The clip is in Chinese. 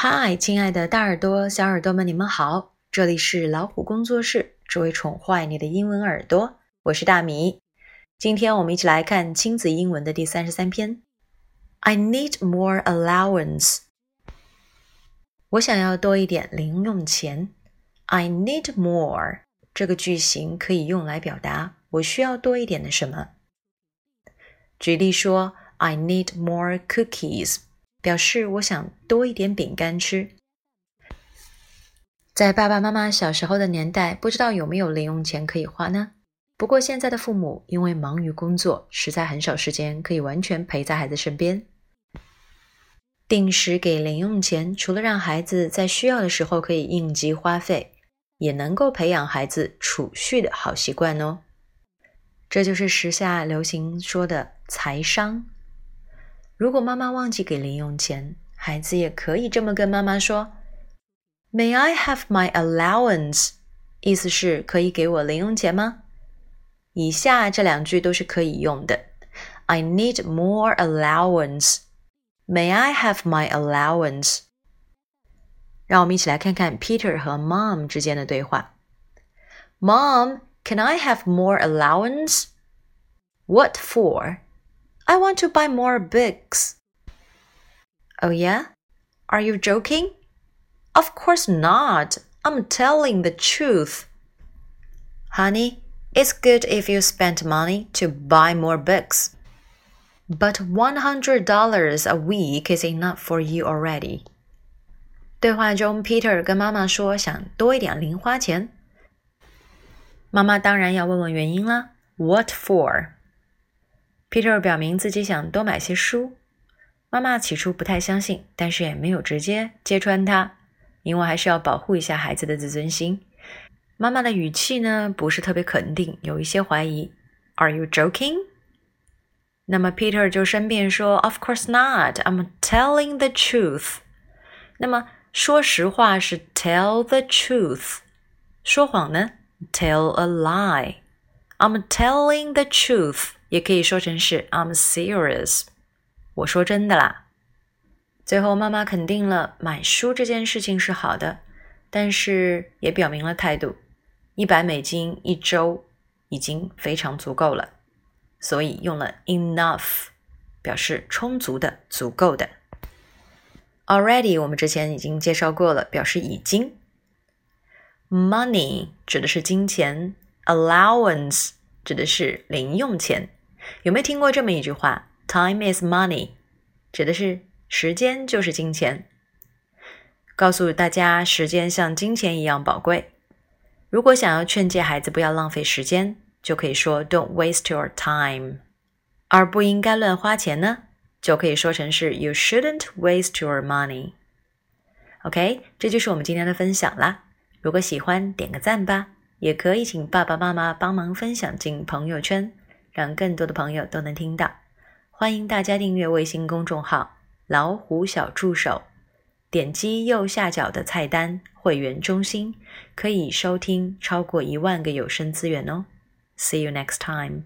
嗨，亲爱的大耳朵、小耳朵们，你们好！这里是老虎工作室，只为宠坏你的英文耳朵。我是大米。今天我们一起来看亲子英文的第三十三篇。I need more allowance。我想要多一点零用钱。I need more 这个句型可以用来表达我需要多一点的什么。举例说，I need more cookies。表示我想多一点饼干吃。在爸爸妈妈小时候的年代，不知道有没有零用钱可以花呢？不过现在的父母因为忙于工作，实在很少时间可以完全陪在孩子身边。定时给零用钱，除了让孩子在需要的时候可以应急花费，也能够培养孩子储蓄的好习惯哦。这就是时下流行说的财商。如果妈妈忘记给零用钱，孩子也可以这么跟妈妈说：“May I have my allowance？” 意思是可以给我零用钱吗？以下这两句都是可以用的。I need more allowance. May I have my allowance？让我们一起来看看 Peter 和 Mom 之间的对话。Mom, can I have more allowance? What for? I want to buy more books. Oh, yeah? Are you joking? Of course not. I'm telling the truth. Honey, it's good if you spend money to buy more books. But $100 a week is enough for you already. 对话中，Peter 跟妈妈说想多一点零花钱。妈妈当然要问问原因啦。What Peter 表明自己想多买些书，妈妈起初不太相信，但是也没有直接揭穿他，因为还是要保护一下孩子的自尊心。妈妈的语气呢，不是特别肯定，有一些怀疑。Are you joking？那么 Peter 就申辩说：“Of course not. I'm telling the truth。”那么说实话是 tell the truth，说谎呢？Tell a lie。I'm telling the truth。也可以说成是 I'm serious，我说真的啦。最后妈妈肯定了买书这件事情是好的，但是也表明了态度，一百美金一周已经非常足够了，所以用了 enough 表示充足的、足够的。Already 我们之前已经介绍过了，表示已经。Money 指的是金钱，allowance 指的是零用钱。有没有听过这么一句话？Time is money，指的是时间就是金钱。告诉大家，时间像金钱一样宝贵。如果想要劝诫孩子不要浪费时间，就可以说 "Don't waste your time"，而不应该乱花钱呢，就可以说成是 "You shouldn't waste your money"。OK，这就是我们今天的分享啦。如果喜欢，点个赞吧，也可以请爸爸妈妈帮忙分享进朋友圈。让更多的朋友都能听到，欢迎大家订阅微信公众号“老虎小助手”，点击右下角的菜单“会员中心”，可以收听超过一万个有声资源哦。See you next time.